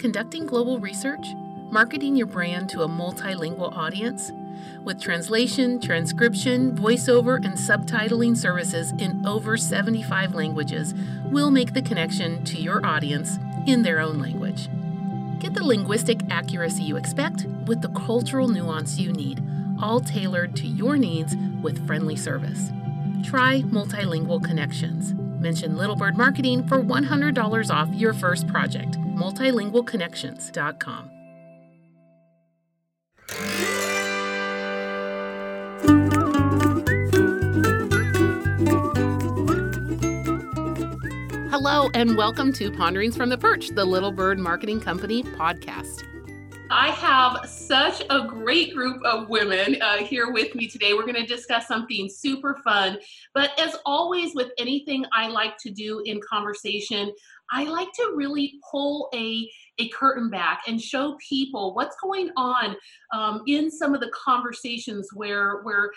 conducting global research, marketing your brand to a multilingual audience. With translation, transcription, voiceover, and subtitling services in over 75 languages, we'll make the connection to your audience in their own language. Get the linguistic accuracy you expect with the cultural nuance you need, all tailored to your needs with friendly service. Try Multilingual Connections. Mention Little Bird Marketing for $100 off your first project. Multilingualconnections.com. Hello, and welcome to Ponderings from the Perch, the Little Bird Marketing Company podcast. I have such a great group of women uh, here with me today. We're going to discuss something super fun. But as always, with anything I like to do in conversation, I like to really pull a a curtain back and show people what's going on um, in some of the conversations where where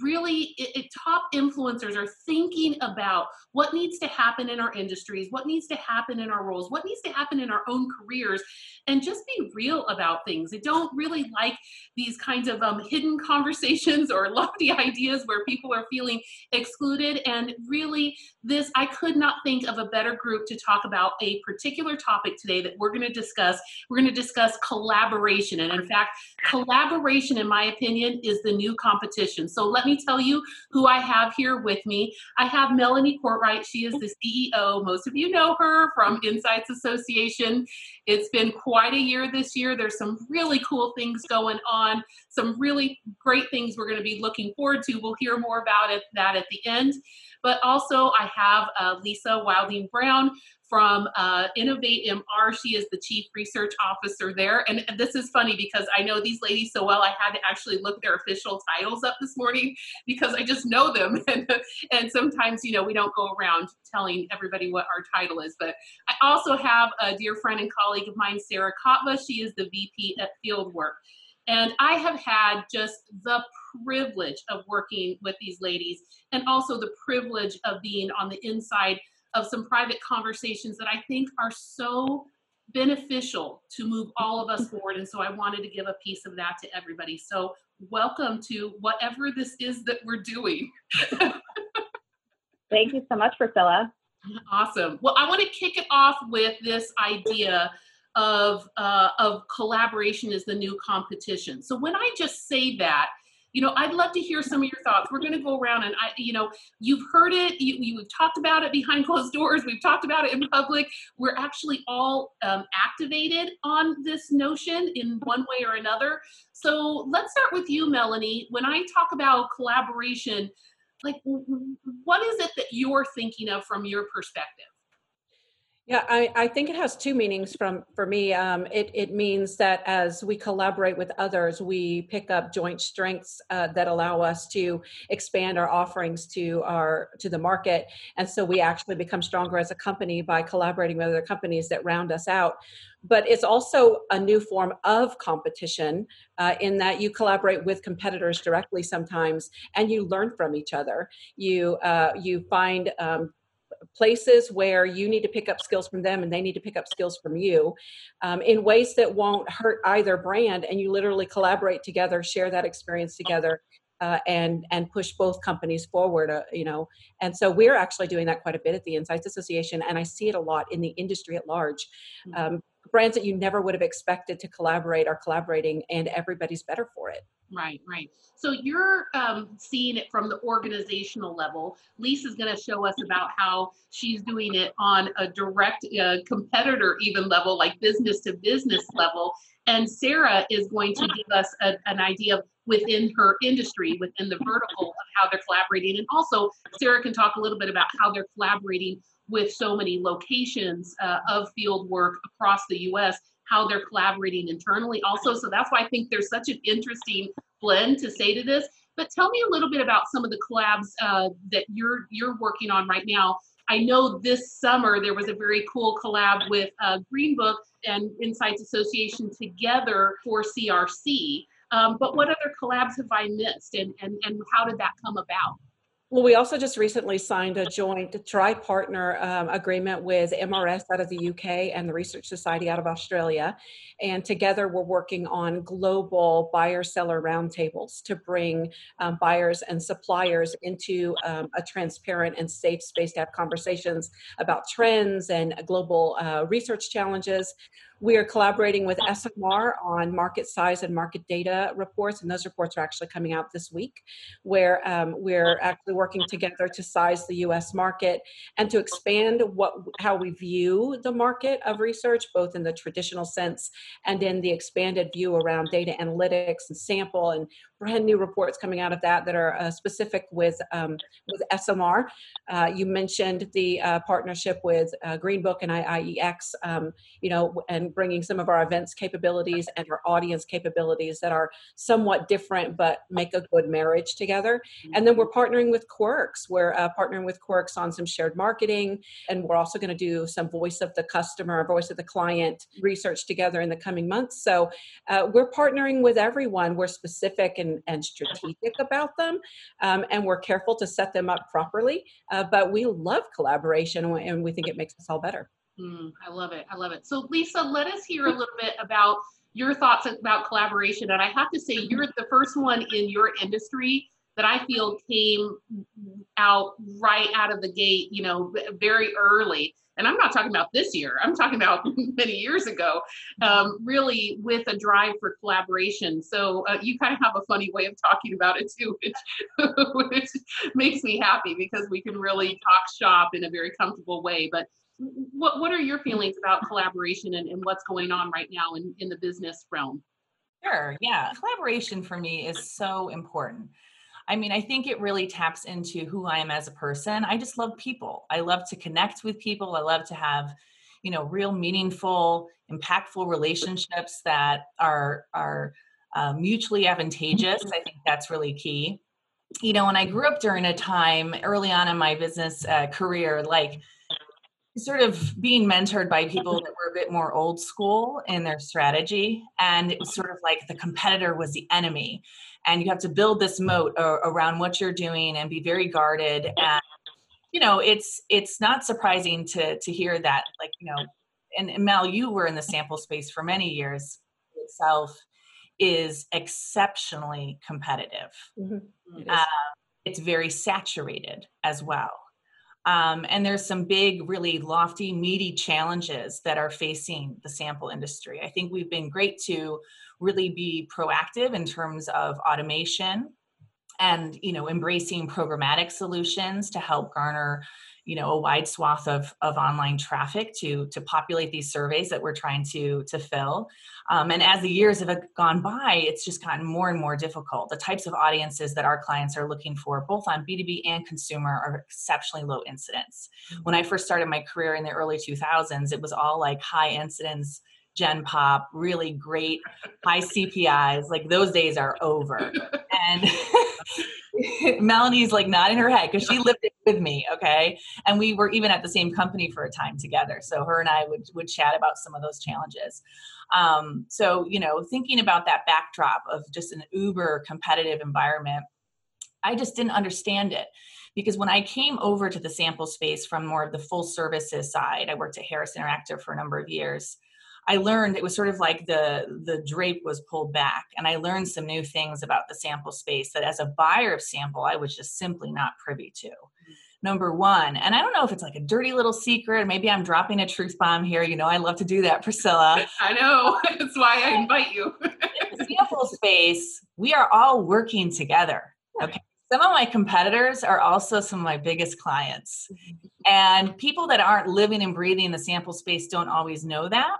really it, it, top influencers are thinking about what needs to happen in our industries, what needs to happen in our roles, what needs to happen in our own careers, and just be real about things. I don't really like these kinds of um, hidden conversations or lofty ideas where people are feeling excluded. And really, this I could not think of a better group to talk about a particular topic today that we're going to discuss. We're going to discuss collaboration. And in fact, collaboration, in my opinion, is the new competition. So let me tell you who I have here with me. I have Melanie Courtright. She is the CEO. Most of you know her from Insights Association. It's been quite a year this year. There's some really cool things going on, some really great things we're going to be looking forward to. We'll hear more about it, that at the end. But also, I have uh, Lisa Wilding Brown from uh, Innovate MR. She is the Chief Research Officer there. And this is funny because I know these ladies so well, I had to actually look their official titles up this morning because I just know them. and, and sometimes, you know, we don't go around telling everybody what our title is. But I also have a dear friend and colleague of mine, Sarah Kotva. She is the VP at Fieldwork. And I have had just the privilege of working with these ladies and also the privilege of being on the inside of some private conversations that I think are so beneficial to move all of us forward. And so I wanted to give a piece of that to everybody. So, welcome to whatever this is that we're doing. Thank you so much, Priscilla. Awesome. Well, I want to kick it off with this idea of uh, of collaboration is the new competition. So when I just say that, you know i'd love to hear some of your thoughts. We're going to go around and i you know you've heard it. You, you've talked about it behind closed doors. We've talked about it in public. We're actually all um, activated on this notion in one way or another. So let's start with you melanie. When i talk about collaboration like what is it that you're thinking of from your perspective yeah, I, I think it has two meanings from for me. Um, it it means that as we collaborate with others, we pick up joint strengths uh, that allow us to expand our offerings to our to the market, and so we actually become stronger as a company by collaborating with other companies that round us out. But it's also a new form of competition uh, in that you collaborate with competitors directly sometimes, and you learn from each other. You uh, you find um, places where you need to pick up skills from them and they need to pick up skills from you um, in ways that won't hurt either brand and you literally collaborate together share that experience together uh, and and push both companies forward uh, you know and so we're actually doing that quite a bit at the insights association and i see it a lot in the industry at large mm. um, brands that you never would have expected to collaborate are collaborating and everybody's better for it Right, right. So you're um, seeing it from the organizational level. Lisa's going to show us about how she's doing it on a direct uh, competitor, even level, like business to business level. And Sarah is going to give us a, an idea of within her industry, within the vertical of how they're collaborating. And also, Sarah can talk a little bit about how they're collaborating with so many locations uh, of field work across the US how they're collaborating internally also. So that's why I think there's such an interesting blend to say to this. But tell me a little bit about some of the collabs uh, that you're you're working on right now. I know this summer there was a very cool collab with uh, Green Book and Insights Association together for CRC. Um, but what other collabs have I missed, and and and how did that come about? Well, we also just recently signed a joint tri-partner um, agreement with MRS out of the UK and the Research Society out of Australia. And together we're working on global buyer-seller roundtables to bring um, buyers and suppliers into um, a transparent and safe space to have conversations about trends and global uh, research challenges. We are collaborating with SMR on market size and market data reports, and those reports are actually coming out this week, where um, we're actually working together to size the U.S. market and to expand what how we view the market of research, both in the traditional sense and in the expanded view around data analytics and sample and brand new reports coming out of that that are uh, specific with um, with SMR. Uh, you mentioned the uh, partnership with uh, Greenbook and IIEX, um, you know, and bringing some of our events capabilities and our audience capabilities that are somewhat different but make a good marriage together. And then we're partnering with Quirks. We're uh, partnering with Quirks on some shared marketing, and we're also going to do some voice of the customer, voice of the client research together in the coming months. So uh, we're partnering with everyone. We're specific and, and strategic about them, um, and we're careful to set them up properly. Uh, but we love collaboration, and we think it makes us all better. Mm, I love it. I love it. So, Lisa, let us hear a little bit about your thoughts about collaboration. And I have to say, you're the first one in your industry that I feel came out right out of the gate, you know, very early. And I'm not talking about this year, I'm talking about many years ago, um, really with a drive for collaboration. So uh, you kind of have a funny way of talking about it too, which, which makes me happy because we can really talk shop in a very comfortable way. But what what are your feelings about collaboration and, and what's going on right now in, in the business realm? Sure. Yeah. Collaboration for me is so important. I mean, I think it really taps into who I am as a person. I just love people. I love to connect with people. I love to have, you know, real meaningful, impactful relationships that are are uh, mutually advantageous. I think that's really key. You know, and I grew up during a time early on in my business uh, career, like sort of being mentored by people that were a bit more old school in their strategy. And it was sort of like the competitor was the enemy. And you have to build this moat around what you're doing and be very guarded. And you know it's it's not surprising to to hear that like you know and, and mel you were in the sample space for many years itself is exceptionally competitive. Mm-hmm. uh, it's very saturated as well um, and there's some big, really lofty, meaty challenges that are facing the sample industry. I think we've been great to really be proactive in terms of automation and you know embracing programmatic solutions to help garner you know a wide swath of, of online traffic to to populate these surveys that we're trying to to fill. Um, and as the years have gone by it's just gotten more and more difficult. The types of audiences that our clients are looking for both on b2b and consumer are exceptionally low incidence. Mm-hmm. when i first started my career in the early 2000s it was all like high incidence gen pop really great high cpis like those days are over. And Melanie's like nodding her head because she lived it with me, okay? And we were even at the same company for a time together. So her and I would would chat about some of those challenges. Um, so you know, thinking about that backdrop of just an uber competitive environment, I just didn't understand it because when I came over to the sample space from more of the full services side, I worked at Harris Interactive for a number of years. I learned it was sort of like the the drape was pulled back, and I learned some new things about the sample space that as a buyer of sample, I was just simply not privy to. Number one, and I don't know if it's like a dirty little secret, maybe I'm dropping a truth bomb here. You know, I love to do that, Priscilla. I know. That's why I invite you. In the sample space, we are all working together. Okay some of my competitors are also some of my biggest clients. Mm-hmm. And people that aren't living and breathing the sample space don't always know that.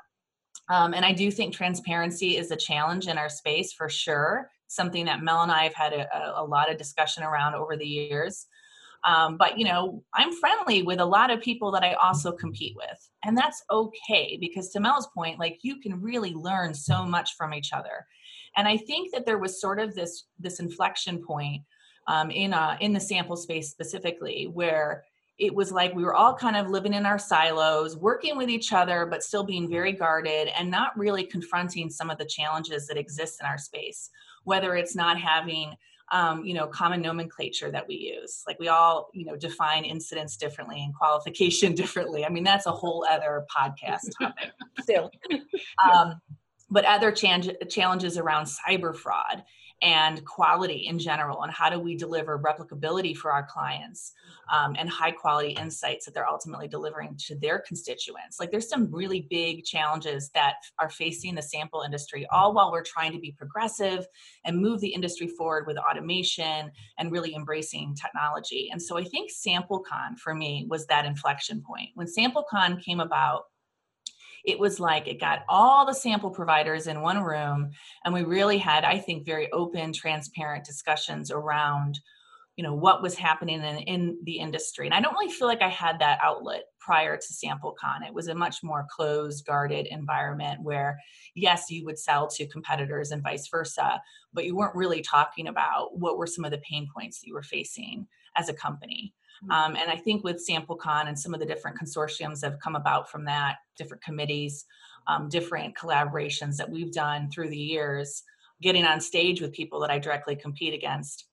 Um, and I do think transparency is a challenge in our space for sure. Something that Mel and I have had a, a lot of discussion around over the years. Um, but you know, I'm friendly with a lot of people that I also compete with, and that's okay because to Mel's point, like you can really learn so much from each other. And I think that there was sort of this this inflection point um, in uh, in the sample space specifically where it was like we were all kind of living in our silos, working with each other, but still being very guarded and not really confronting some of the challenges that exist in our space. Whether it's not having um, you know, common nomenclature that we use. Like we all, you know, define incidence differently and qualification differently. I mean, that's a whole other podcast topic. Still. um, but other challenges around cyber fraud and quality in general and how do we deliver replicability for our clients um, and high quality insights that they're ultimately delivering to their constituents? Like there's some really big challenges that are facing the sample industry all while we're trying to be progressive and move the industry forward with automation and really embracing technology. And so i think samplecon for me was that inflection point. When samplecon came about it was like it got all the sample providers in one room and we really had i think very open transparent discussions around you know what was happening in, in the industry. And i don't really feel like i had that outlet prior to samplecon. It was a much more closed guarded environment where yes you would sell to competitors and vice versa but you weren't really talking about what were some of the pain points that you were facing as a company um, and I think with SampleCon and some of the different consortiums that have come about from that, different committees, um, different collaborations that we've done through the years, getting on stage with people that I directly compete against.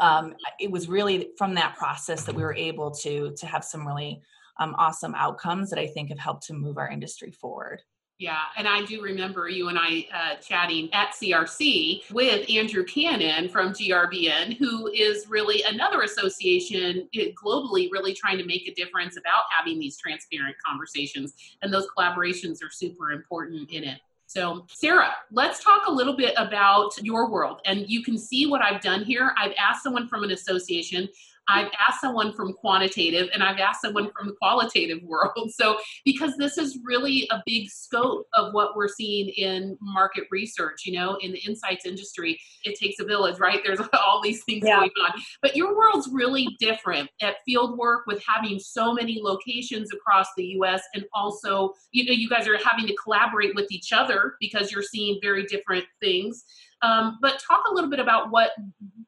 Um, it was really from that process that we were able to to have some really um, awesome outcomes that I think have helped to move our industry forward. Yeah, and I do remember you and I uh, chatting at CRC with Andrew Cannon from GRBN, who is really another association eh, globally really trying to make a difference about having these transparent conversations. And those collaborations are super important in it. So, Sarah, let's talk a little bit about your world. And you can see what I've done here. I've asked someone from an association I've asked someone from quantitative and I've asked someone from the qualitative world. So, because this is really a big scope of what we're seeing in market research, you know, in the insights industry, it takes a village, right? There's all these things yeah. going on. But your world's really different at field work with having so many locations across the US and also, you know, you guys are having to collaborate with each other because you're seeing very different things. Um, but talk a little bit about what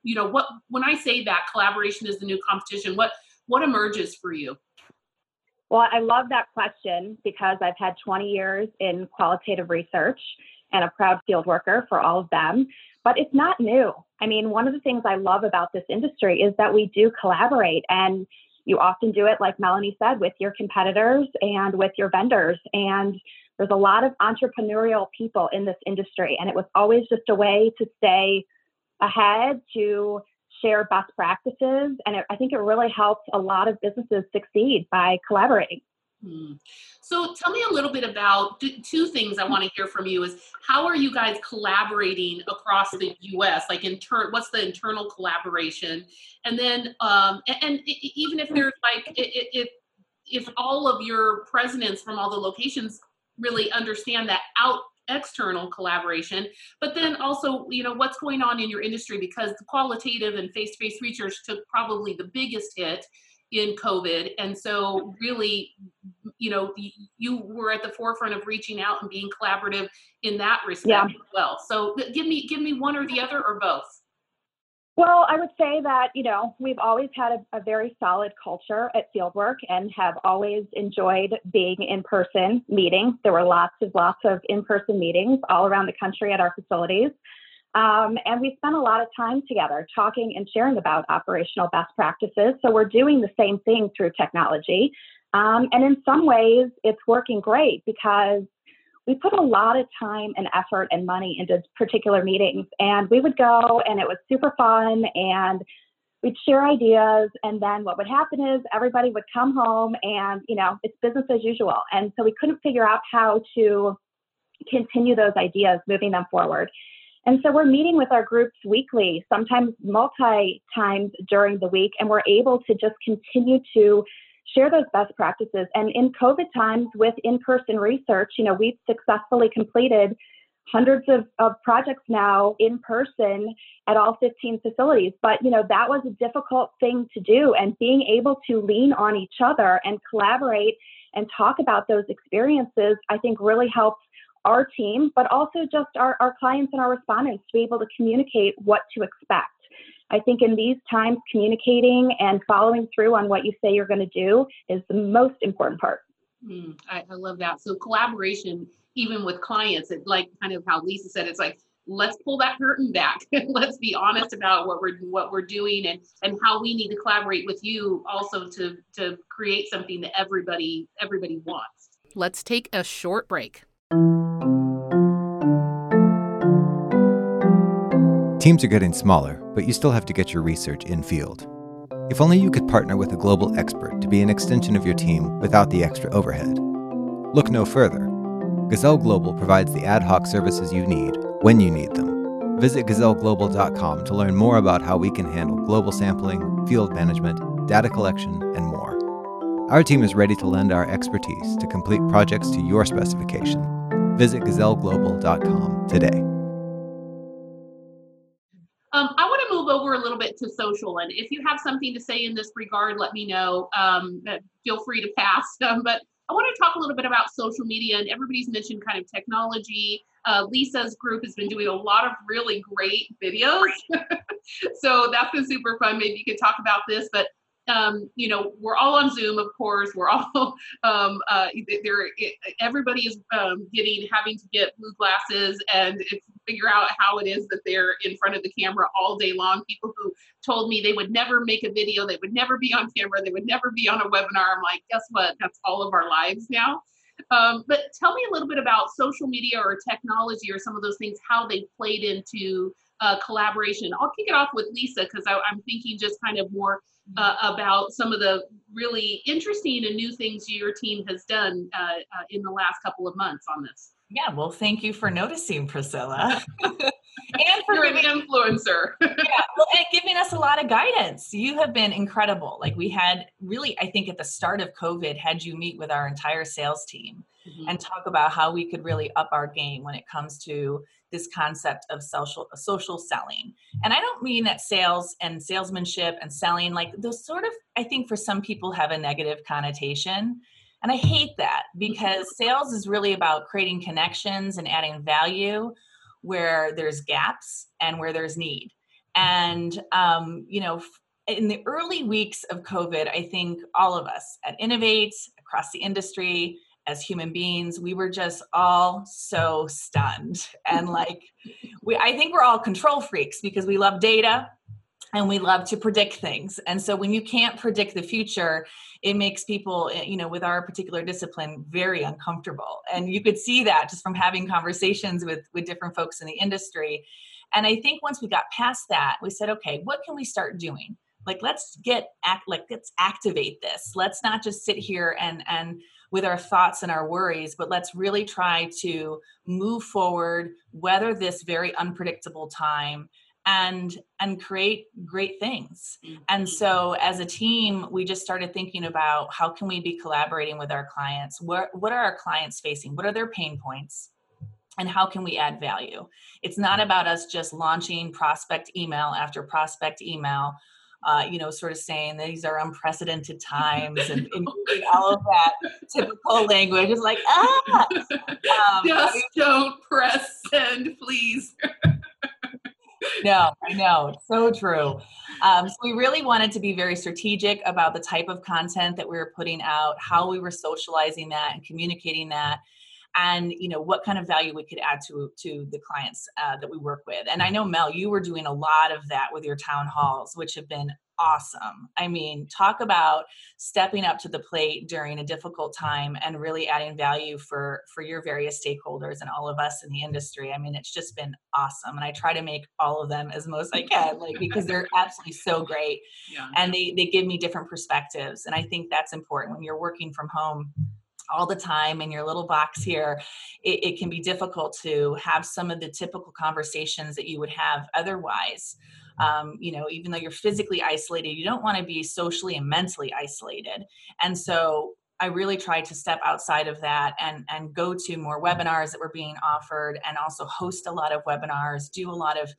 you know what when I say that collaboration is the new competition, what what emerges for you? Well, I love that question because I've had 20 years in qualitative research and a proud field worker for all of them. But it's not new. I mean, one of the things I love about this industry is that we do collaborate and you often do it, like Melanie said, with your competitors and with your vendors. And there's a lot of entrepreneurial people in this industry, and it was always just a way to stay ahead, to share best practices. And it, I think it really helped a lot of businesses succeed by collaborating. Hmm. So tell me a little bit about two things I want to hear from you is how are you guys collaborating across the US like in turn what's the internal collaboration and then um and, and even if there's like if if all of your presidents from all the locations really understand that out external collaboration but then also you know what's going on in your industry because the qualitative and face-to-face research took probably the biggest hit in covid. And so really you know you were at the forefront of reaching out and being collaborative in that respect yeah. as well. So give me give me one or the other or both well, I would say that, you know, we've always had a, a, very solid culture at Fieldwork and have always enjoyed being in person meetings. There were lots of lots of in person meetings all around the country at our facilities. Um, and we spent a lot of time together talking and sharing about operational best practices. So we're doing the same thing through technology. Um, and in some ways, it's working great because we put a lot of time and effort and money into particular meetings. And we would go, and it was super fun. And we'd share ideas. And then what would happen is everybody would come home, and you know, it's business as usual. And so we couldn't figure out how to continue those ideas, moving them forward. And so we're meeting with our groups weekly, sometimes multi times during the week, and we're able to just continue to share those best practices. And in COVID times with in-person research, you know, we've successfully completed hundreds of, of projects now in person at all 15 facilities. But, you know, that was a difficult thing to do. And being able to lean on each other and collaborate and talk about those experiences, I think really helps our team, but also just our, our clients and our respondents to be able to communicate what to expect. I think in these times, communicating and following through on what you say you're going to do is the most important part. Mm, I, I, love that. So collaboration, even with clients, it like kind of how Lisa said, it's like let's pull that curtain back. let's be honest about what we're what we're doing and and how we need to collaborate with you also to to create something that everybody everybody wants. Let's take a short break. Teams are getting smaller, but you still have to get your research in field. If only you could partner with a global expert to be an extension of your team without the extra overhead. Look no further. Gazelle Global provides the ad hoc services you need when you need them. Visit gazelleglobal.com to learn more about how we can handle global sampling, field management, data collection, and more. Our team is ready to lend our expertise to complete projects to your specification. Visit gazelleglobal.com today. Um, I want to move over a little bit to social, and if you have something to say in this regard, let me know. Um, feel free to pass. Um, but I want to talk a little bit about social media, and everybody's mentioned kind of technology. Uh, Lisa's group has been doing a lot of really great videos, so that's been super fun. Maybe you could talk about this, but um, you know, we're all on Zoom, of course. We're all um, uh, there. Everybody is um, getting having to get blue glasses and figure out how it is that they're in front of the camera all day long. People who told me they would never make a video, they would never be on camera, they would never be on a webinar. I'm like, guess what? That's all of our lives now. Um, but tell me a little bit about social media or technology or some of those things, how they played into uh, collaboration. I'll kick it off with Lisa because I'm thinking just kind of more uh, about some of the really interesting and new things your team has done uh, uh, in the last couple of months on this. Yeah, well, thank you for noticing, Priscilla. and for You're giving, an influencer. yeah, well, and giving us a lot of guidance. You have been incredible. Like we had really, I think at the start of COVID, had you meet with our entire sales team mm-hmm. and talk about how we could really up our game when it comes to this concept of social social selling. And I don't mean that sales and salesmanship and selling like those sort of I think for some people have a negative connotation. And I hate that because sales is really about creating connections and adding value where there's gaps and where there's need. And um, you know, in the early weeks of COVID, I think all of us at Innovate across the industry as human beings we were just all so stunned and like we i think we're all control freaks because we love data and we love to predict things. And so when you can't predict the future it makes people eh, you know with our particular discipline very uncomfortable. And you could see that just from having conversations with with different folks in the industry. And i think once we got past that we said okay what can we start doing? Like let's get act like let's activate this. Let's not just sit here and and with our thoughts and our worries, but let's really try to move forward, weather this very unpredictable time and and create great things. And mm-hmm. so as a team we just started thinking about how can we be collaborating with our clients? What what are our clients facing? What are their pain points? And how can we add value? It's not about us just launching prospect email after prospect email uh, you know, sort of saying these are unprecedented times and, and all of that typical language. Is like, ah, um, just don't press send, please. no, I know. So true. Um, so we really wanted to be very strategic about the type of content that we were putting out, how we were socializing that and communicating that and you know what kind of value we could add to to the clients uh, that we work with and i know mel you were doing a lot of that with your town halls which have been awesome i mean talk about stepping up to the plate during a difficult time and really adding value for for your various stakeholders and all of us in the industry i mean it's just been awesome and i try to make all of them as most i can like because they're absolutely so great yeah. and they they give me different perspectives and i think that's important when you're working from home all the time in your little box here, it, it, can be difficult to have some of the typical conversations that you would have otherwise. Um, you know, even though you're physically isolated, you don't want to be socially and mentally isolated. And so I really tried to step outside of that and and go to more webinars that were being offered, and also host a lot of webinars, do a lot of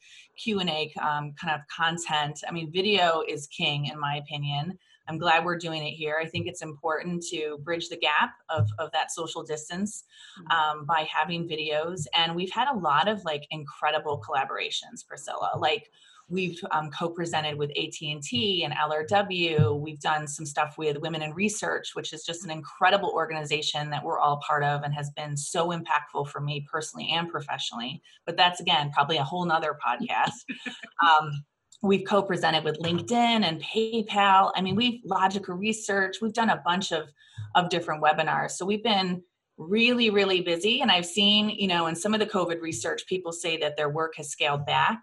Q and A um, kind of content. I mean, video is king in my opinion. I'm glad we're doing it here. I think it's important to bridge the gap of, of that social distance mm-hmm. um, by having videos. And we've had a lot of like incredible collaborations, Priscilla. Like we've um, co-presented with AT&T and LRW. We've done some stuff with Women in Research, which is just an incredible organization that we're all part of and has been so impactful for me personally and professionally. But that's again probably a whole nother podcast. um, we've co-presented with linkedin and paypal i mean we've logical research we've done a bunch of of different webinars so we've been really really busy and i've seen you know in some of the covid research people say that their work has scaled back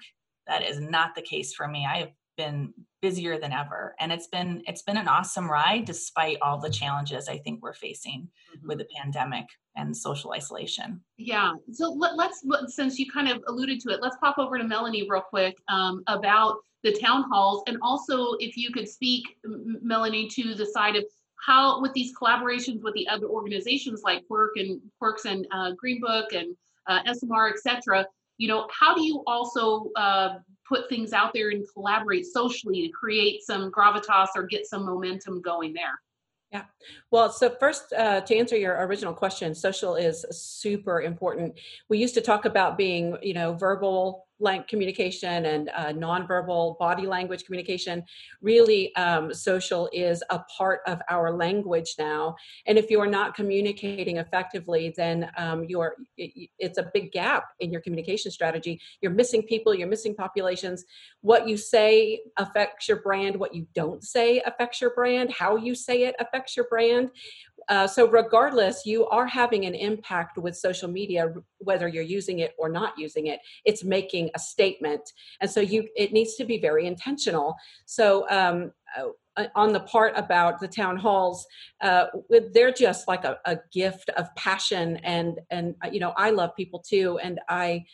that is not the case for me i have been busier than ever and it's been it's been an awesome ride despite all the challenges i think we're facing mm-hmm. with the pandemic and social isolation yeah so let, us since you kind of alluded to it let's pop over to melanie real quick um, about the town halls and also if you could speak melanie to the side of how with these collaborations with the other organizations like quirk and quirks and uh, green book and uh, smr etc you know how do you also uh, put things out there and collaborate socially to create some gravitas or get some momentum going there yeah. Well, so first, uh, to answer your original question, social is super important. We used to talk about being, you know, verbal like communication and uh, nonverbal body language communication. Really, um, social is a part of our language now. And if you are not communicating effectively, then um, you're it, it's a big gap in your communication strategy. You're missing people. You're missing populations. What you say affects your brand. What you don't say affects your brand. How you say it affects your brand. Uh, so regardless you are having an impact with social media whether you're using it or not using it. It's making a statement. And so you it needs to be very intentional. So um, uh, uh on the part about the town halls uh, they're just like a, a gift of passion and and you know i love people too. And i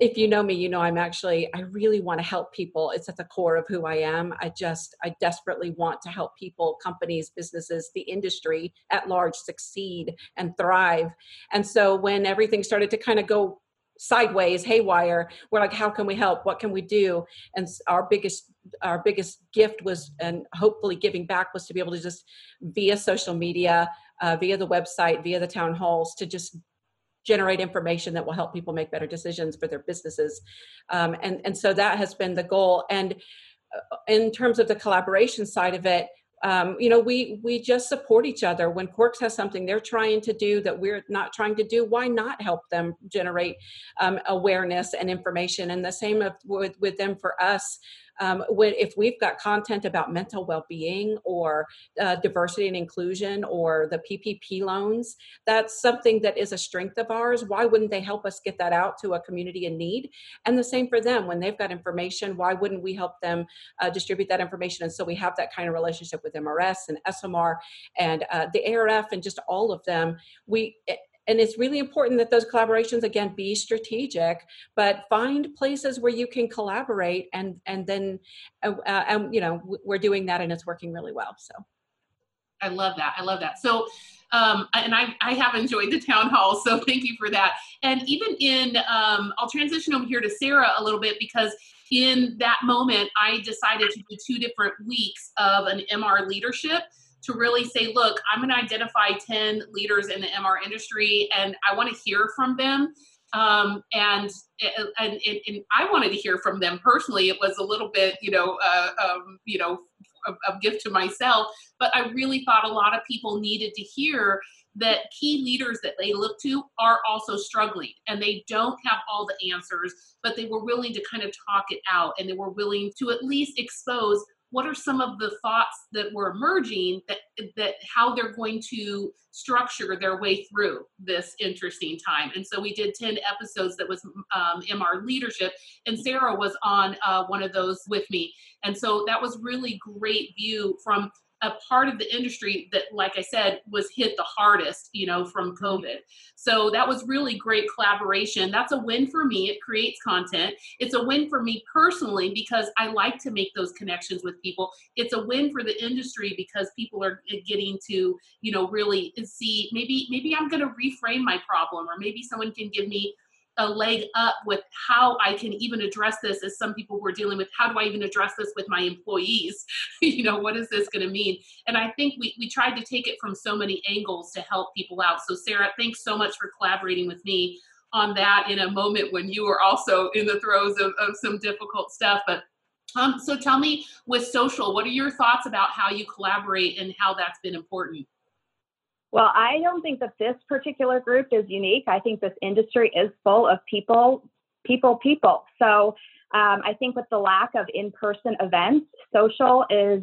if you know me, you know I'm actually, I really want to help people. It's at the core of who I am. I just, I desperately want to help people, companies, businesses, the industry at large succeed and thrive. And so when everything started to kind of go sideways haywire we're like how can we help what can we do and our biggest our biggest gift was and hopefully giving back was to be able to just via social media uh, via the website via the town halls to just generate information that will help people make better decisions for their businesses. Um, and, and so that has been the goal. And uh, in terms of the collaboration side of it, um, you know, we we just support each other. When Quirks has something they're trying to do that we're not trying to do, why not help them generate um, awareness and information? And the same with with them for us um, when, if we've got content about mental well-being or uh, diversity and inclusion or the ppp loans that's something that is a strength of ours. Why wouldn't they help us get that out to a community in need? And the same for them. When they've got information why wouldn't we help them uh, distribute that information? And so we have that kind of relationship with mrs and smr and uh, the arf and just all of them. We and it's really important that those collaborations again be strategic but find places where you can collaborate and and then uh, uh, and you know we're doing that and it's working really well so. I love that i love that. So um, and I, I have enjoyed the town hall, so thank you for that. And even in, um, I'll transition over here to Sarah a little bit because in that moment, I decided to do two different weeks of an MR leadership to really say, look, I'm going to identify 10 leaders in the MR industry and I want to hear from them. Um, and, and, and, and, I wanted to hear from them personally. It was a little bit, you know, uh, um, you know, a, a gift to myself, but I really thought a lot of people needed to hear that key leaders that they look to are also struggling and they don't have all the answers, but they were willing to kind of talk it out and they were willing to at least expose what are some of the thoughts that were emerging that that how they're going to structure their way through this interesting time? And so we did 10 episodes that was um, mr leadership and sarah was on uh, one of those with me. And so that was really great view from a part of the industry that, like I said, was hit the hardest, you know, from COVID. So that was really great collaboration. That's a win for me. It creates content. It's a win for me personally because I like to make those connections with people. It's a win for the industry because people are getting to, you know, really see maybe maybe I'm going to reframe my problem or maybe someone can give me a leg up with how I can even address this as some people were dealing with how do I even address this with my employees? you know, what is this going to mean? And I think we, we tried to take it from so many angles to help people out. So, Sarah, thanks so much for collaborating with me on that in a moment when you were also in the throes of, of some difficult stuff. But um, so tell me with social, what are your thoughts about how you collaborate and how that's been important? Well, I don't think that this particular group is unique. I think this industry is full of people, people, people. So um, I think with the lack of in person events, social is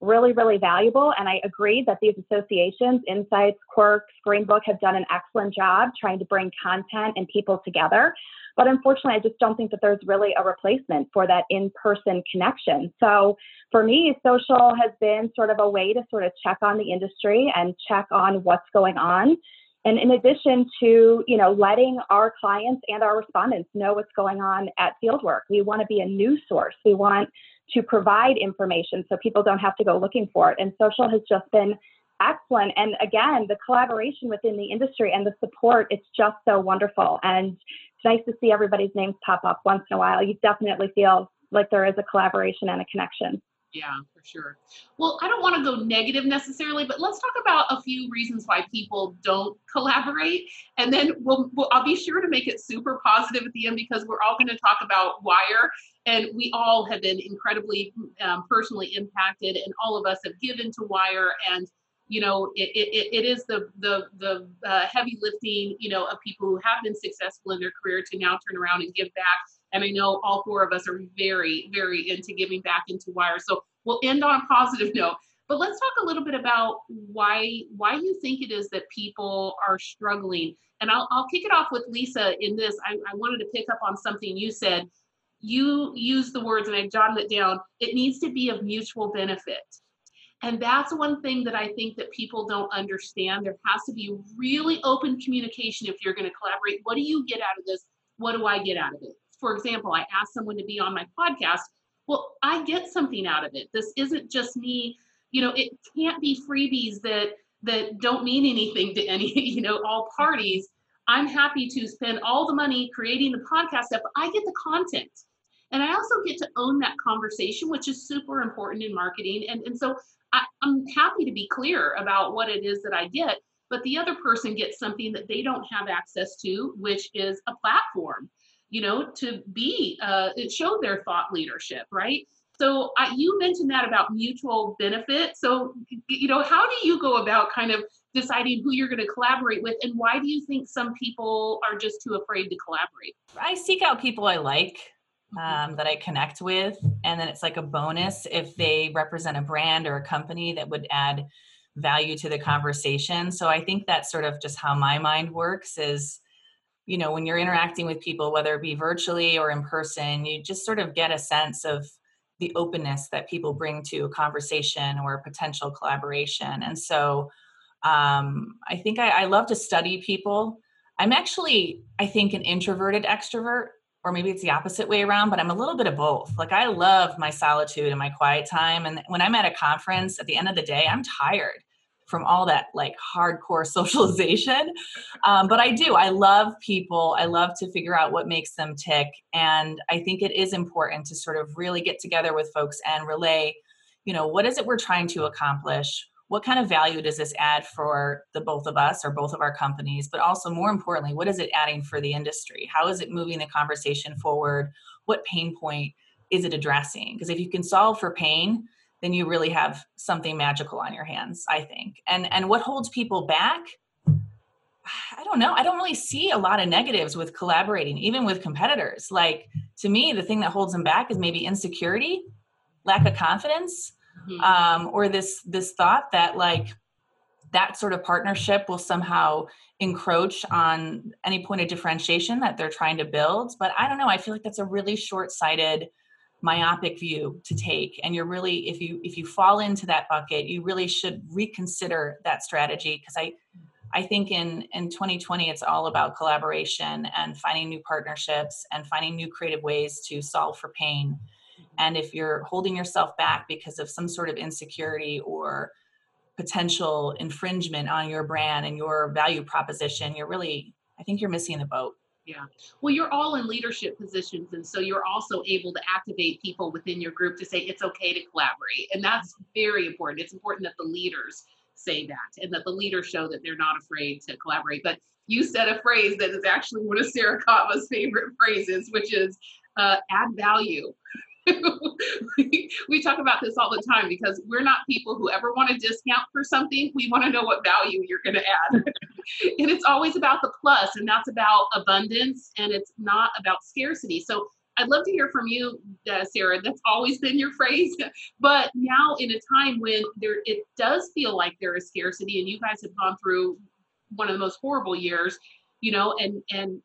really, really valuable. And I agree that these associations, Insights, Quirks, Greenbook, have done an excellent job trying to bring content and people together. But unfortunately, I just don't think that there's really a replacement for that in person connection. So for me, social has been sort of a way to sort of check on the industry and check on what's going on. And in addition to, you know, letting our clients and our respondents know what's going on at Fieldwork, we want to be a news source. We want to provide information so people don't have to go looking for it. And social has just been excellent. And again, the collaboration within the industry and the support, it's just so wonderful. And nice to see everybody's names pop up once in a while. You definitely feel like there is a collaboration and a connection. Yeah, for sure. Well, I don't want to go negative necessarily, but let's talk about a few reasons why people don't collaborate, and then we'll, we'll I'll be sure to make it super positive at the end because we're all going to talk about Wire, and we all have been incredibly um, personally impacted, and all of us have given to Wire, and you know it, it, it is the the the uh, heavy lifting you know of people who have been successful in their career to now turn around and give back. And i know all four of us are very very into giving back into wire. So we'll end on a positive note but let's talk a little bit about why why you think it is that people are struggling. And i'll, I'll kick it off with lisa in this. I, I wanted to pick up on something you said. You use the words and i jotted it down it needs to be of mutual benefit and that's one thing that I think that people don't understand. There has to be really open communication if you're going to collaborate. What do you get out of this? What do I get out of it? For example, I asked someone to be on my podcast. Well, I get something out of it. This isn't just me, you know, it can't be freebies that that don't mean anything to any, you know, all parties. I'm happy to spend all the money creating the podcast stuff, I get the content. And I also get to own that conversation, which is super important in marketing. And, and so I, I'm happy to be clear about what it is that I get, but the other person gets something that they don't have access to, which is a platform, you know, to be, uh, show their thought leadership, right? So I, you mentioned that about mutual benefit. So, you know, how do you go about kind of deciding who you're going to collaborate with, and why do you think some people are just too afraid to collaborate? I seek out people I like um, that I connect with. And then it's like a bonus if they represent a brand or a company that would add value to the conversation. So I think that's sort of just how my mind works is, you know, when you're interacting with people, whether it be virtually or in person, you just sort of get a sense of the openness that people bring to a conversation or a potential collaboration. And so um, I think I, I love to study people. I'm actually, I think, an introverted extrovert or maybe it's the opposite way around, but I'm a little bit of both. Like I love my solitude and my quiet time. And when I'm at a conference at the end of the day, I'm tired from all that like hardcore socialization. Um, but I do. I love people. I love to figure out what makes them tick. And I think it is important to sort of really get together with folks and relay, you know, what is it we're trying to accomplish? What kind of value does this add for the both of us or both of our companies? But also more importantly what is it adding for the industry? How is it moving the conversation forward? What pain point is it addressing? Because if you can solve for pain then you really have something magical on your hands i think. And and what holds people back? I don't know. I don't really see a lot of negatives with collaborating even with competitors. Like to me the thing that holds them back is maybe insecurity lack of confidence mm-hmm. um, or this this thought that like that sort of partnership will somehow encroach on any point of differentiation that they're trying to build. But i don't know i feel like that's a really short-sighted myopic view to take. And you're really if you if you fall into that bucket you really should reconsider that strategy. Because i i think in in 2020 it's all about collaboration and finding new partnerships and finding new creative ways to solve for pain and if you're holding yourself back because of some sort of insecurity or potential infringement on your brand and your value proposition, you're really, I think you're missing the boat. Yeah. Well, you're all in leadership positions. And so you're also able to activate people within your group to say it's okay to collaborate. And that's very important. It's important that the leaders say that and that the leaders show that they're not afraid to collaborate. But you said a phrase that is actually one of Sarah Kotva's favorite phrases, which is uh, add value. we, we talk about this all the time because we're not people who ever want a discount for something. We want to know what value you're going to add. and it's always about the plus, and that's about abundance, and it's not about scarcity. So I'd love to hear from you, uh, Sarah. That's always been your phrase, but now in a time when there it does feel like there is scarcity, and you guys have gone through one of the most horrible years, you know, and and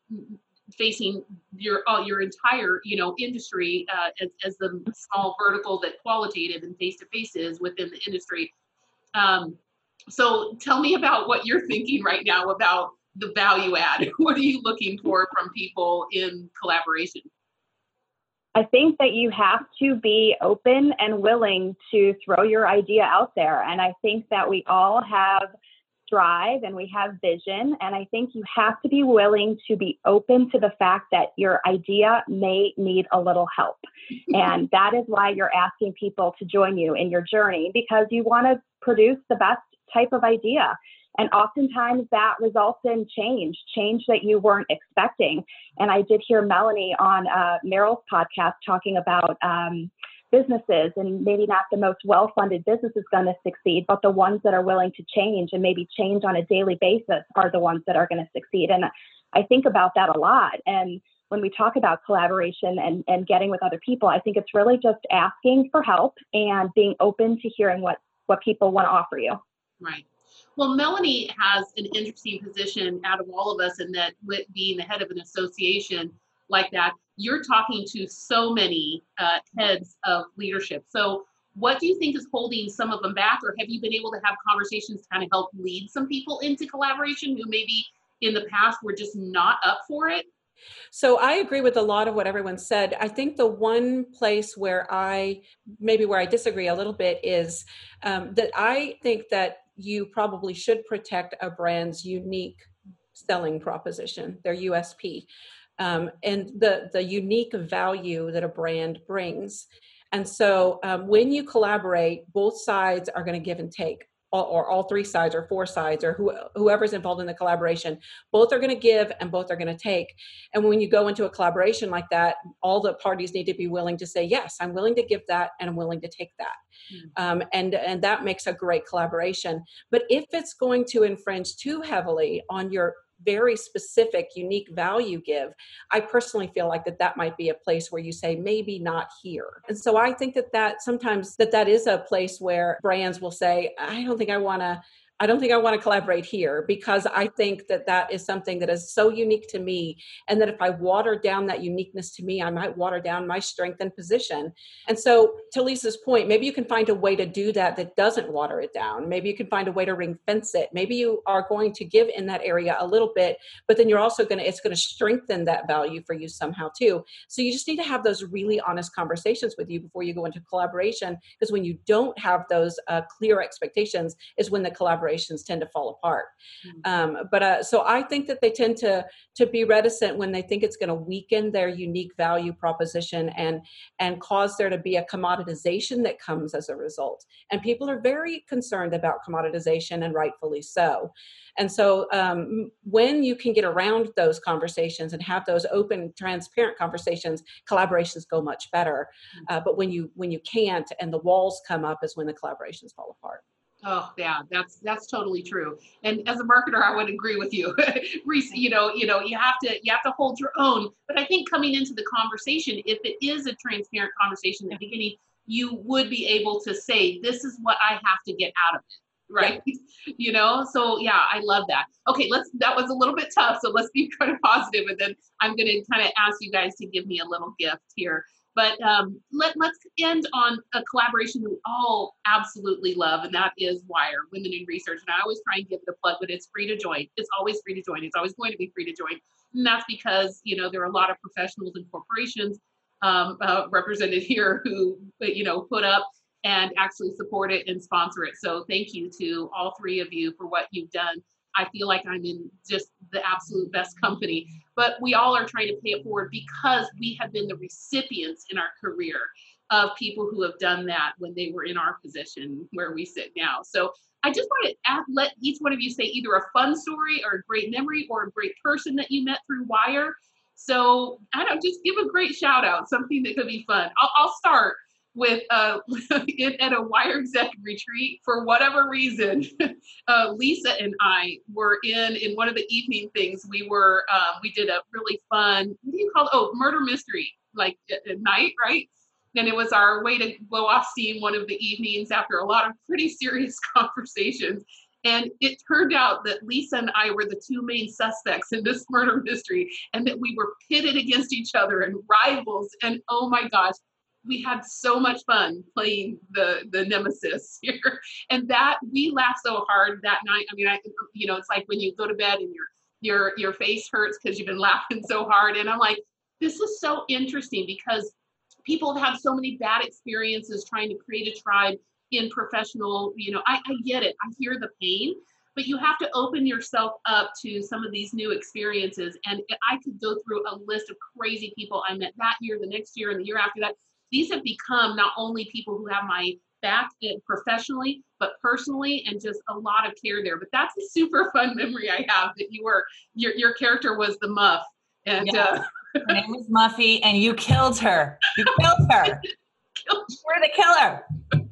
facing your uh, your entire you know industry uh, as, as the small vertical that qualitative and face to face is within the industry. Um, so tell me about what you're thinking right now about the value add. What are you looking for from people in collaboration? I think that you have to be open and willing to throw your idea out there. And I think that we all have drive and we have vision. And I think you have to be willing to be open to the fact that your idea may need a little help. and that is why you're asking people to join you in your journey because you want to produce the best type of idea. And oftentimes that results in change, change that you weren't expecting. And I did hear Melanie on uh, Meryl's podcast talking about um, businesses and maybe not the most well funded business is going to succeed, but the ones that are willing to change and maybe change on a daily basis are the ones that are going to succeed. And I think about that a lot. And when we talk about collaboration and, and getting with other people, I think it's really just asking for help and being open to hearing what, what people want to offer you. Right. Well, Melanie has an interesting position out of all of us in that with being the head of an association like that, you're talking to so many uh, heads of leadership. So, what do you think is holding some of them back, or have you been able to have conversations to kind of help lead some people into collaboration who maybe in the past were just not up for it? So I agree with a lot of what everyone said. I think the one place where I maybe where I disagree a little bit is um, that I think that you probably should protect a brand's unique selling proposition, their USP um, and the the unique value that a brand brings. And so um, when you collaborate, both sides are going to give and take. Or, or all three sides or four sides or who, whoever's involved in the collaboration both are going to give and both are going to take and when you go into a collaboration like that all the parties need to be willing to say yes i'm willing to give that and i'm willing to take that mm-hmm. um, and and that makes a great collaboration but if it's going to infringe too heavily on your very specific unique value give i personally feel like that that might be a place where you say maybe not here. And so i think that that sometimes that that is a place where brands will say i don't think i want to I don't think I want to collaborate here because I think that that is something that is so unique to me. And that if I water down that uniqueness to me, I might water down my strength and position. And so, to Lisa's point, maybe you can find a way to do that that doesn't water it down. Maybe you can find a way to ring fence it. Maybe you are going to give in that area a little bit, but then you're also going to, it's going to strengthen that value for you somehow too. So, you just need to have those really honest conversations with you before you go into collaboration. Because when you don't have those uh, clear expectations, is when the collaboration collaborations tend to fall apart. Mm-hmm. Um, but uh, so I think that they tend to to be reticent when they think it's going to weaken their unique value proposition and and cause there to be a commoditization that comes as a result. And people are very concerned about commoditization, and rightfully so. And so um, when you can get around those conversations and have those open, transparent conversations, collaborations go much better. Mm-hmm. Uh, but when you when you can't and the walls come up is when the collaborations fall apart. Oh yeah, that's that's totally true. And as a marketer, I would agree with you. Reese, you know, you know, you have to you have to hold your own. But I think coming into the conversation, if it is a transparent conversation at the beginning, you would be able to say, "This is what I have to get out of it." Right? Yeah. you know. So yeah, I love that. Okay, let's. That was a little bit tough, so let's be kind of positive. positive, and then I'm going to kind of ask you guys to give me a little gift here. But um, let, let's end on a collaboration we all absolutely love, and that is WIRE, Women in Research. And I always try and give it a plug, but it's free to join. It's always free to join. It's always going to be free to join. And that's because, you know, there are a lot of professionals and corporations um, uh, represented here who, you know, put up and actually support it and sponsor it. So thank you to all three of you for what you've done I feel like I'm in just the absolute best company. But we all are trying to pay it forward because we have been the recipients in our career of people who have done that when they were in our position where we sit now. So I just want to ask, let each one of you say either a fun story or a great memory or a great person that you met through Wire. So I don't just give a great shout out, something that could be fun. I'll, I'll start with uh, at a Wire exec retreat for whatever reason. Uh, Lisa and I were in in one of the evening things. We were um, we did a really fun. What do you call it? Oh, murder mystery, like at, at night, right? And it was our way to blow off steam one of the evenings after a lot of pretty serious conversations. And it turned out that Lisa and I were the two main suspects in this murder mystery, and that we were pitted against each other and rivals. And oh my gosh, we had so much fun playing the the nemesis here. And that we laughed so hard that night. I mean, I you know, it's like when you go to bed and your your your face hurts because you've been laughing so hard. And I'm like, this is so interesting because people have had so many bad experiences trying to create a tribe in professional you know I, I get it i hear the pain but you have to open yourself up to some of these new experiences and i could go through a list of crazy people i met that year the next year and the year after that these have become not only people who have my back eh, professionally but personally and just a lot of care there but that's a super fun memory i have that you were your, your character was the muff and uh, her name was Muffy, and you killed her. You killed her. You're the killer.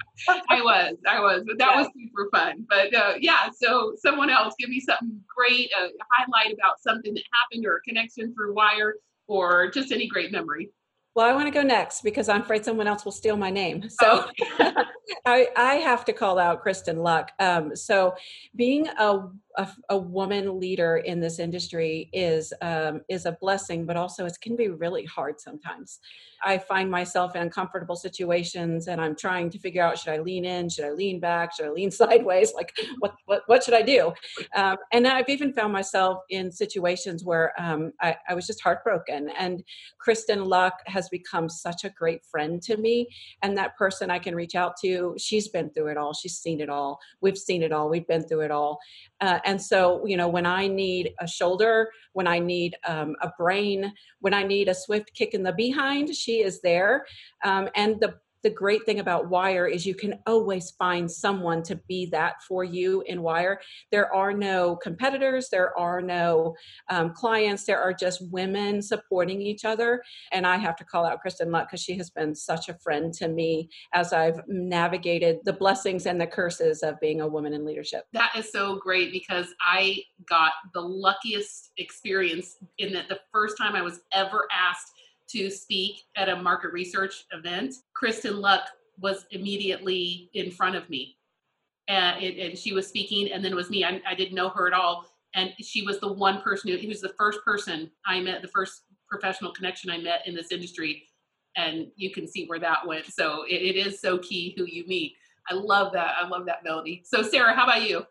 I was, I was, but that yeah. was super fun. But uh, yeah, so someone else give me something great, a highlight about something that happened or a connection through wire or just any great memory. Well, I want to go next because I'm afraid someone else will steal my name. So oh. I, I have to call out Kristin Luck. Um, so being a a, a, woman leader in this industry is um, is a blessing, but also it can be really hard sometimes. I find myself in uncomfortable situations, and I'm trying to figure out: should I lean in? Should I lean back? Should I lean sideways? Like, what what what should I do? Um, and I've even found myself in situations where um, I, I was just heartbroken. And Kristin Luck has become such a great friend to me, and that person I can reach out to. She's been through it all. She's seen it all. We've seen it all. We've been through it all. Uh, and so, you know, when I need a shoulder, when I need um, a brain, when I need a swift kick in the behind, she is there. Um, and the the great thing about Wire is you can always find someone to be that for you in Wire. There are no competitors, there are no um, clients, there are just women supporting each other. And I have to call out Kristin Luck because she has been such a friend to me as I've navigated the blessings and the curses of being a woman in leadership. That is so great because I got the luckiest experience in that the first time I was ever asked to speak at a market research event, Kristin Luck was immediately in front of me. Uh, and, it, and she was speaking, and then it was me. I, I didn't know her at all. And she was the one person who, he was the first person I met, the first professional connection I met in this industry. And you can see where that went. So it, it is so key who you meet. I love that. I love that, Melody. So, Sarah, how about you?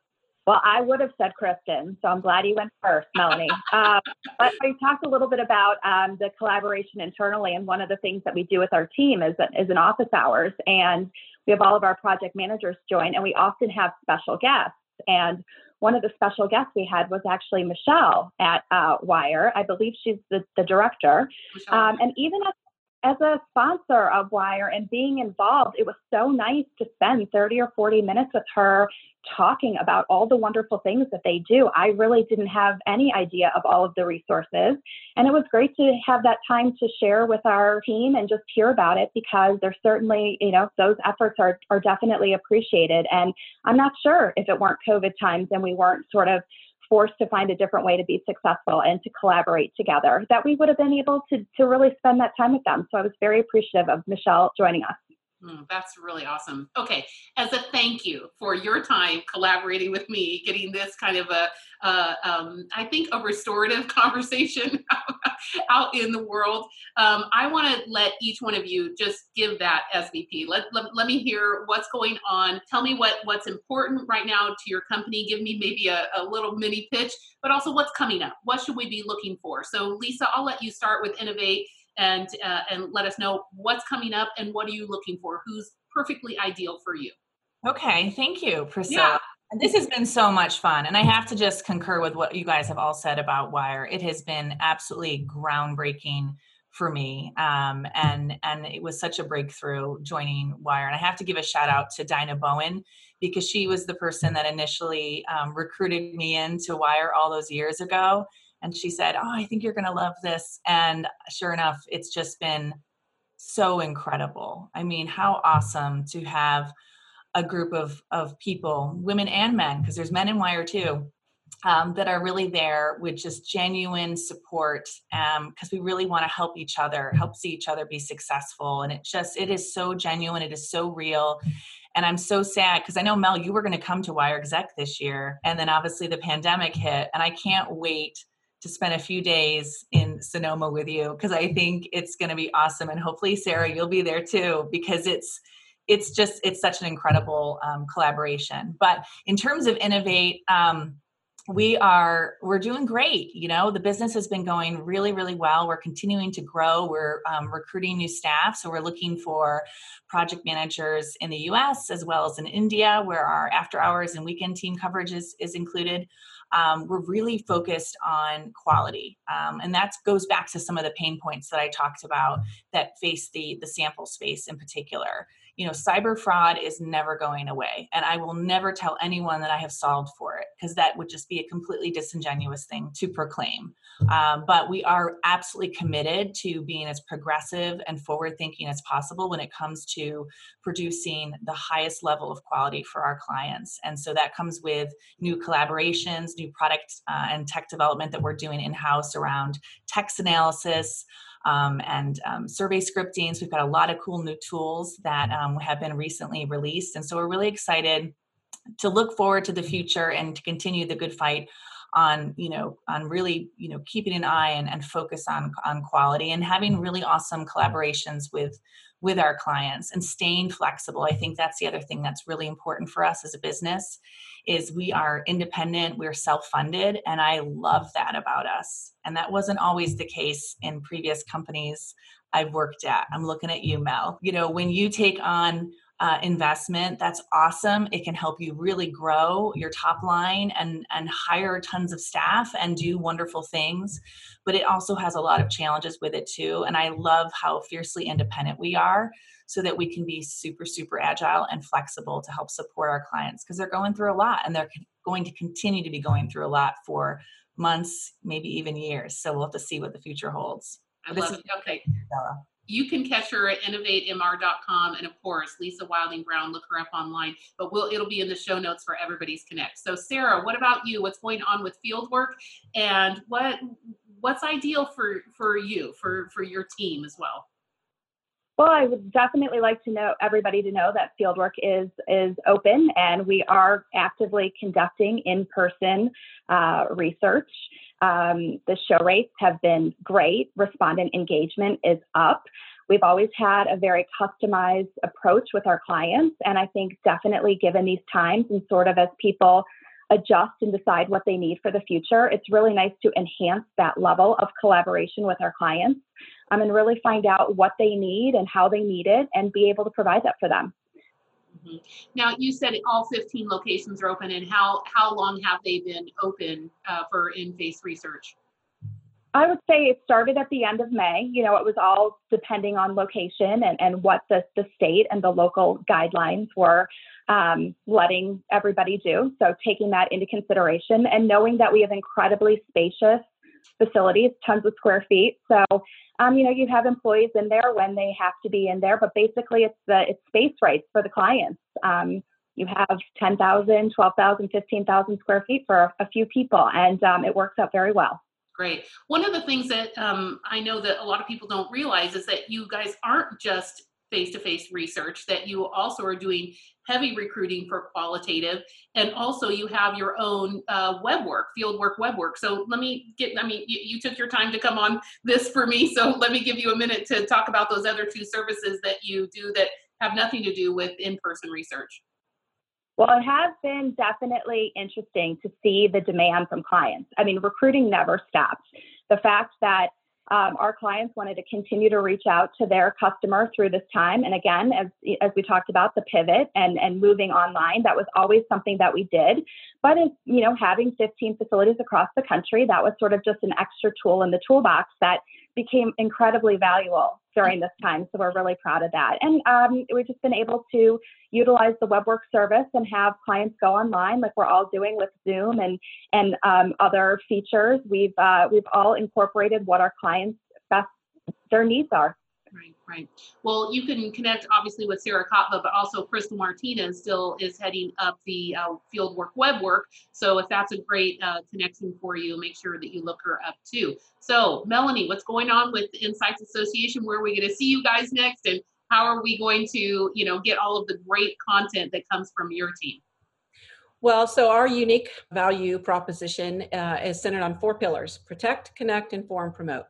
Well, I would have said Kristin, so I'm glad you went first, Melanie. uh, but we talked a little bit about um, the collaboration internally, and one of the things that we do with our team is, is an office hours, and we have all of our project managers join, and we often have special guests. And one of the special guests we had was actually Michelle at uh, Wire. I believe she's the, the director. Um, and even as as a sponsor of Wire and being involved, it was so nice to spend 30 or 40 minutes with her talking about all the wonderful things that they do. I really didn't have any idea of all of the resources. And it was great to have that time to share with our team and just hear about it because there's certainly, you know, those efforts are, are definitely appreciated. And I'm not sure if it weren't COVID times and we weren't sort of forced to find a different way to be successful and to collaborate together, that we would have been able to, to really spend that time with them. So I was very appreciative of Michelle joining us. Mm, that's really awesome. Okay, as a thank you for your time collaborating with me, getting this kind of a, uh, um, I think, a restorative conversation out in the world, um, I want to let each one of you just give that SVP. Let, let, let, me hear what's going on. Tell me what, what's important right now to your company. Give me maybe a, a little mini pitch, but also what's coming up. What should we be looking for? So, Lisa, I'll let you start with Innovate and uh, and let us know what's coming up and what are you looking for who's perfectly ideal for you okay thank you priscilla yeah. this has been so much fun. And I have to just concur with what you guys have all said about Wire. It has been absolutely groundbreaking for me. Um, and and it was such a breakthrough joining Wire. And I have to give a shout out to Dinah Bowen because she was the person that initially um, recruited me into Wire all those years ago. And she said, "Oh, I think you're going to love this." And sure enough, it's just been so incredible. I mean, how awesome to have a group of of people, women and men, because there's men in Wire too, um, that are really there with just genuine support because um, we really want to help each other help see each other be successful and it just it is so genuine it is so real and i'm so sad because i know mel you were going to come to wire exec this year and then obviously the pandemic hit and i can't wait to spend a few days in sonoma with you because i think it's going to be awesome and hopefully sarah you'll be there too because it's it's just it's such an incredible um, collaboration. But in terms of innovate um, we are we're doing great you know? The business has been going really really well. We're continuing to grow. We're um, recruiting new staff so we're looking for project managers in the us as well as in india where our after hours and weekend team coverage is, is included um, we're really focused on quality. Um, and that goes back to some of the pain points that i talked about that face the the sample space in particular you know cyber fraud is never going away and i will never tell anyone that i have solved for it because that would just be a completely disingenuous thing to proclaim. Um, but we are absolutely committed to being as progressive and forward thinking as possible when it comes to producing the highest level of quality for our clients and so that comes with new collaborations new product uh, and tech development that we're doing in house around text analysis um, and um, survey scripting. So we've got a lot of cool new tools that um, have been recently released. And so we're really excited to look forward to the future and to continue the good fight on you know on really you know keeping an eye and, and focus on on quality and having mm-hmm. really awesome collaborations with with our clients and staying flexible i think that's the other thing that's really important for us as a business is we are independent, we're self-funded, and I love that about us. And that wasn't always the case in previous companies I've worked at. I'm looking at you, Mel. You know, when you take on uh, investment that's awesome it can help you really grow your top line and and hire tons of staff and do wonderful things but it also has a lot of challenges with it too and i love how fiercely independent we are so that we can be super, super agile and flexible to help support our clients because they're going through a lot and they're going to continue to be going through a lot for months, maybe even years. So we'll have to see what the future holds. I love it. Okay. You can catch her at innovatemr.com and of course Lisa Wilding Brown, look her up online, but we'll it'll be in the show notes for everybody's connect. So Sarah, what about you? What's going on with field work and what what's ideal for for you for for your team as well? Well, I would definitely like to know everybody to know that fieldwork is is open, and we are actively conducting in-person uh, research. Um, the show rates have been great. Respondent engagement is up. We've always had a very customized approach with our clients, and I think definitely given these times and sort of as people adjust and decide what they need for the future, it's really nice to enhance that level of collaboration with our clients um, and really find out what they need and how they need it and be able to provide that for them. Mm-hmm. Now, you said all 15 locations are open, and how, how long have they been open uh, for in face research? I would say it started at the end of May. You know, it was all depending on location and, and what the, the state and the local guidelines were um, letting everybody do. So, taking that into consideration and knowing that we have incredibly spacious facilities, tons of square feet. So, um, you know, you have employees in there when they have to be in there, but basically it's the it's space rights for the clients. Um, you have 10,000, 12,000, 15,000 square feet for a few people, and um, it works out very well. Great. One of the things that um, I know that a lot of people don't realize is that you guys aren't just face to face research, that you also are doing heavy recruiting for qualitative, and also you have your own uh, web work, field work, web work. So let me get, I mean, you, you took your time to come on this for me, so let me give you a minute to talk about those other two services that you do that have nothing to do with in person research. Well, it has been definitely interesting to see the demand from clients. I mean, recruiting never stops. The fact that um, our clients wanted to continue to reach out to their customer through this time. And again, as, as we talked about the pivot and, and moving online, that was always something that we did. But you know, having 15 facilities across the country, that was sort of just an extra tool in the toolbox that became incredibly valuable during this time. So we're really proud of that. And um, we've just been able to utilize the WebWork service and have clients go online, like we're all doing with Zoom and and um, other features. We've uh, we've all incorporated what our clients best their needs are. Right. Well, you can connect obviously with Sarah Kotva, but also Crystal Martinez still is heading up the uh, fieldwork web work. So if that's a great uh, connection for you, make sure that you look her up too. So Melanie, what's going on with Insights Association? Where are we going to see you guys next, and how are we going to, you know, get all of the great content that comes from your team? Well, so our unique value proposition uh, is centered on four pillars protect, connect, inform, promote.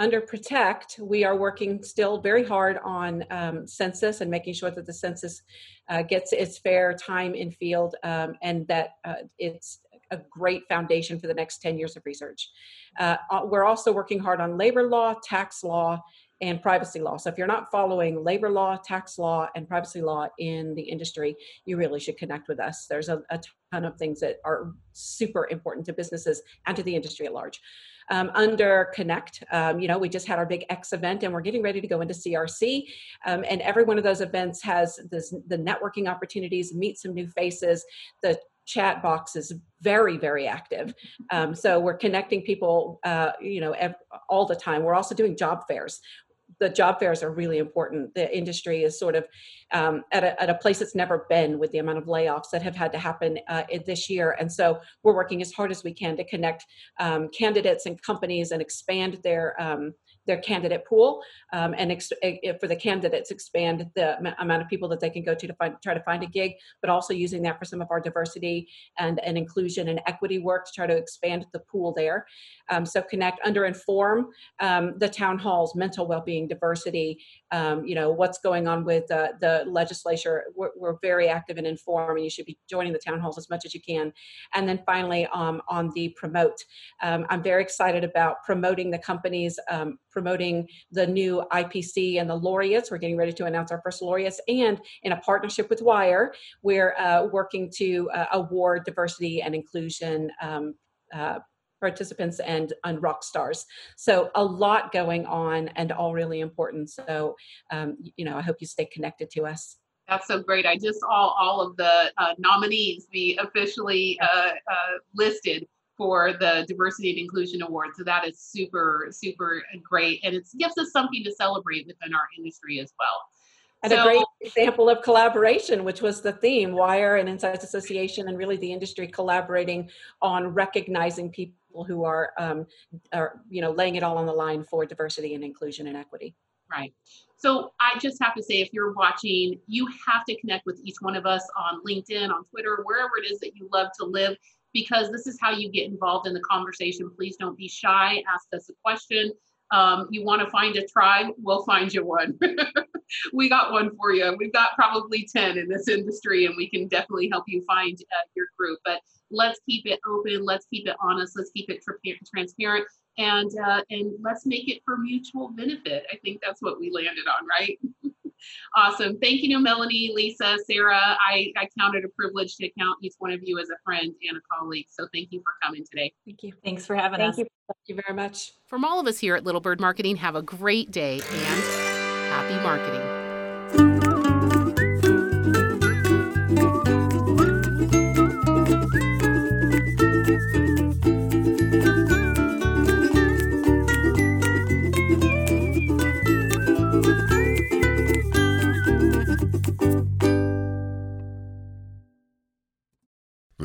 Under Protect, we are working still very hard on um, census and making sure that the census uh, gets its fair time in field um, and that uh, it's a great foundation for the next 10 years of research. Uh, uh, we're also working hard on labor law, tax law, and privacy law. So if you're not following labor law, tax law, and privacy law in the industry, you really should connect with us. There's a, a ton of things that are super important to businesses and to the industry at large um, under Connect. Um, you know, we just had our big X event and we're getting ready to go into CRC. Um, and every one of those events has this, the networking opportunities, meet some new faces. The chat box is very very active um, so we're connecting people uh, you know ev- all the time we're also doing job fairs the job fairs are really important. The industry is sort of um, at, a, at a place it's never been with the amount of layoffs that have had to happen uh, this year. And so we're working as hard as we can to connect um, candidates and companies and expand their um, their candidate pool um, and ex- for the candidates expand the amount of people that they can go to to find, try to find a gig but also using that for some of our diversity and, and inclusion and equity work to try to expand the pool there. Um, so connect under inform um, the town halls mental well-being diversity um, you know what's going on with uh, the legislature. We're, we're, very active in inform and you should be joining the town halls as much as you can. And then finally um, on the promote. Um, i'm very excited about promoting the companies promoting the new IPC and the laureates. We're getting ready to announce our first laureates, and in a partnership with Wire, we're uh, working to uh, award diversity and inclusion. Um, uh, participants and, and rock stars so a lot going on and all really important so um, you know i hope you stay connected to us that's so great. I just saw all of the uh, nominees be officially uh, uh, listed for the Diversity and Inclusion Award. So that is super, super great. And it gives us something to celebrate within our industry as well. And so, a great example of collaboration, which was the theme, Wire and Insights Association, and really the industry collaborating on recognizing people who are, um, are, you know, laying it all on the line for diversity and inclusion and equity. Right. So I just have to say, if you're watching, you have to connect with each one of us on LinkedIn, on Twitter, wherever it is that you love to live because this is how you get involved in the conversation. Please don't be shy. Ask us a question. Um, you want to find a tribe? We'll find you one. we got one for you. We've got probably 10 in this industry, and we can definitely help you find uh, your group. But let's keep it open. Let's keep it honest. Let's keep it transparent. And, uh, and let's make it for mutual benefit. I think that's what we landed on, right? awesome. Thank you, Melanie, Lisa, Sarah. I, I count it a privilege to count each one of you as a friend and a colleague. So thank you for coming today. Thank you. Thanks for having thank us. You. Thank you very much. From all of us here at Little Bird Marketing, have a great day and happy marketing.